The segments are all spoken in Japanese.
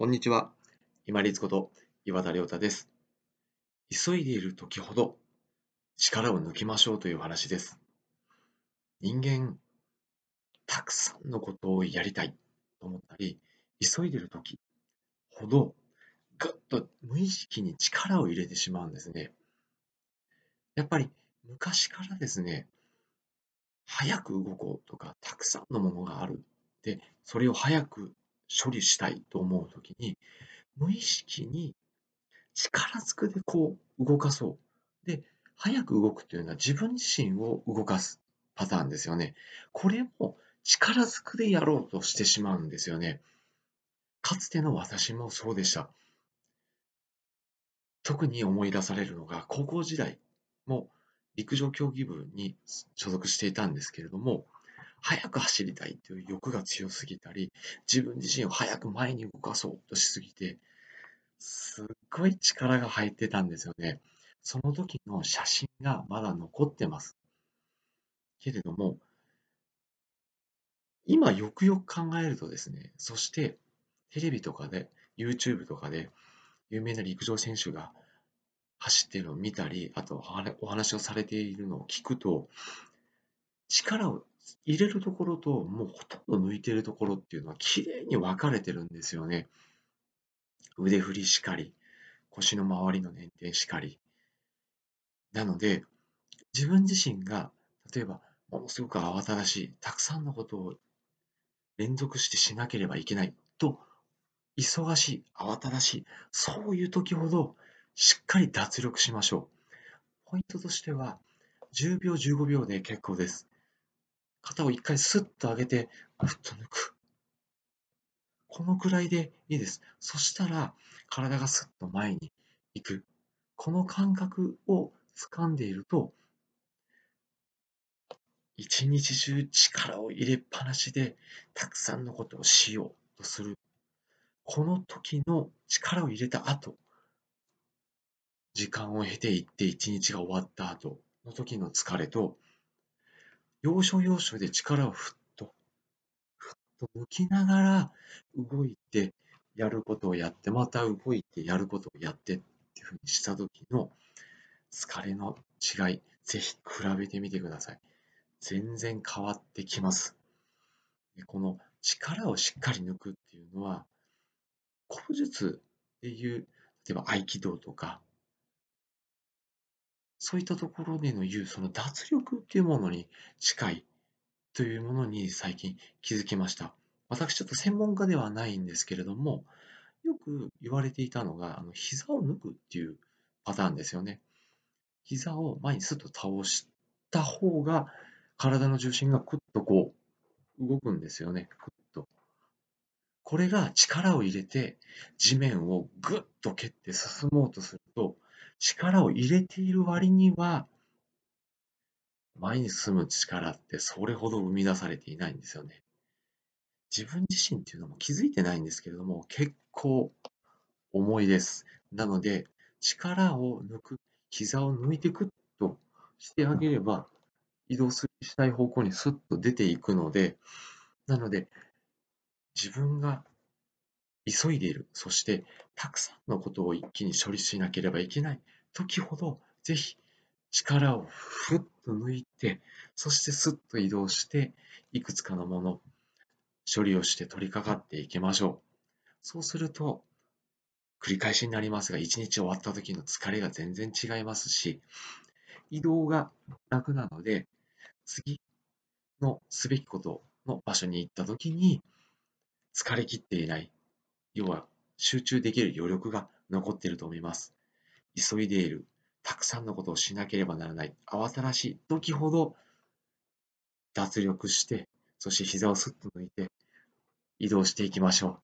こんにちは。今立こと岩田亮太です。急いでいる時ほど力を抜きましょうという話です。人間、たくさんのことをやりたいと思ったり、急いでいる時ほどぐっと無意識に力を入れてしまうんですね。やっぱり昔からですね、早く動こうとか、たくさんのものがある。で、それを早く処理したいと思うときに、無意識に力ずくでこう動かそう。で、早く動くというのは自分自身を動かすパターンですよね。これも力ずくでやろうとしてしまうんですよね。かつての私もそうでした。特に思い出されるのが、高校時代も陸上競技部に所属していたんですけれども、速く走りたいという欲が強すぎたり、自分自身を早く前に動かそうとしすぎて、すっごい力が入ってたんですよね。その時の写真がまだ残ってます。けれども、今よくよく考えるとですね、そしてテレビとかで、YouTube とかで有名な陸上選手が走っているのを見たり、あとお話をされているのを聞くと、力を入れるところと、もうほとんど抜いてるところっていうのは綺麗に分かれてるんですよね。腕振りしかり、腰の周りの捻転しかり。なので、自分自身が、例えば、ものすごく慌ただしい、たくさんのことを連続してしなければいけないと、忙しい、慌ただしい、そういう時ほど、しっかり脱力しましょう。ポイントとしては、10秒、15秒で結構です。肩を一回スッと上げて、ふっと抜く。このくらいでいいです。そしたら、体がスッと前に行く。この感覚を掴んでいると、一日中力を入れっぱなしで、たくさんのことをしようとする。この時の力を入れた後、時間を経ていって一日が終わった後の時の疲れと、要所要所で力をふっと、ふっと抜きながら動いてやることをやって、また動いてやることをやってっていうふうにした時の疲れの違い、ぜひ比べてみてください。全然変わってきます。この力をしっかり抜くっていうのは、古武術でいう、例えば合気道とか、そういったところでの言う、その脱力っていうものに近いというものに最近気づきました。私ちょっと専門家ではないんですけれども、よく言われていたのが、あの膝を抜くっていうパターンですよね。膝を前にスッと倒した方が、体の重心がクッとこう動くんですよね。クッと。これが力を入れて地面をグッと蹴って進もうとすると、力を入れている割には、前に進む力ってそれほど生み出されていないんですよね。自分自身っていうのも気づいてないんですけれども、結構重いです。なので、力を抜く、膝を抜いていくとしてあげれば、移動するしたい方向にスッと出ていくので、なので、自分が急いでいる、そしてたくさんのことを一気に処理しなければいけない。時ほど、ぜひ力をふっと抜いて、そしてスッと移動して、いくつかのもの、処理をして取り掛かっていきましょう。そうすると、繰り返しになりますが、一日終わった時の疲れが全然違いますし、移動が楽なので、次のすべきことの場所に行った時に、疲れ切っていない、要は集中できる余力が残っていると思います。急いでいる、たくさんのことをしなければならない、慌ただしい時ほど脱力して、そして膝をすっと抜いて移動していきましょう。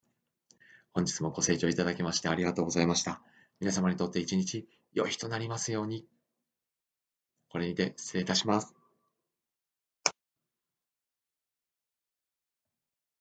本日もご清聴いただきましてありがとうございました。皆様にとって一日良い日となりますように。これにて失礼いたします。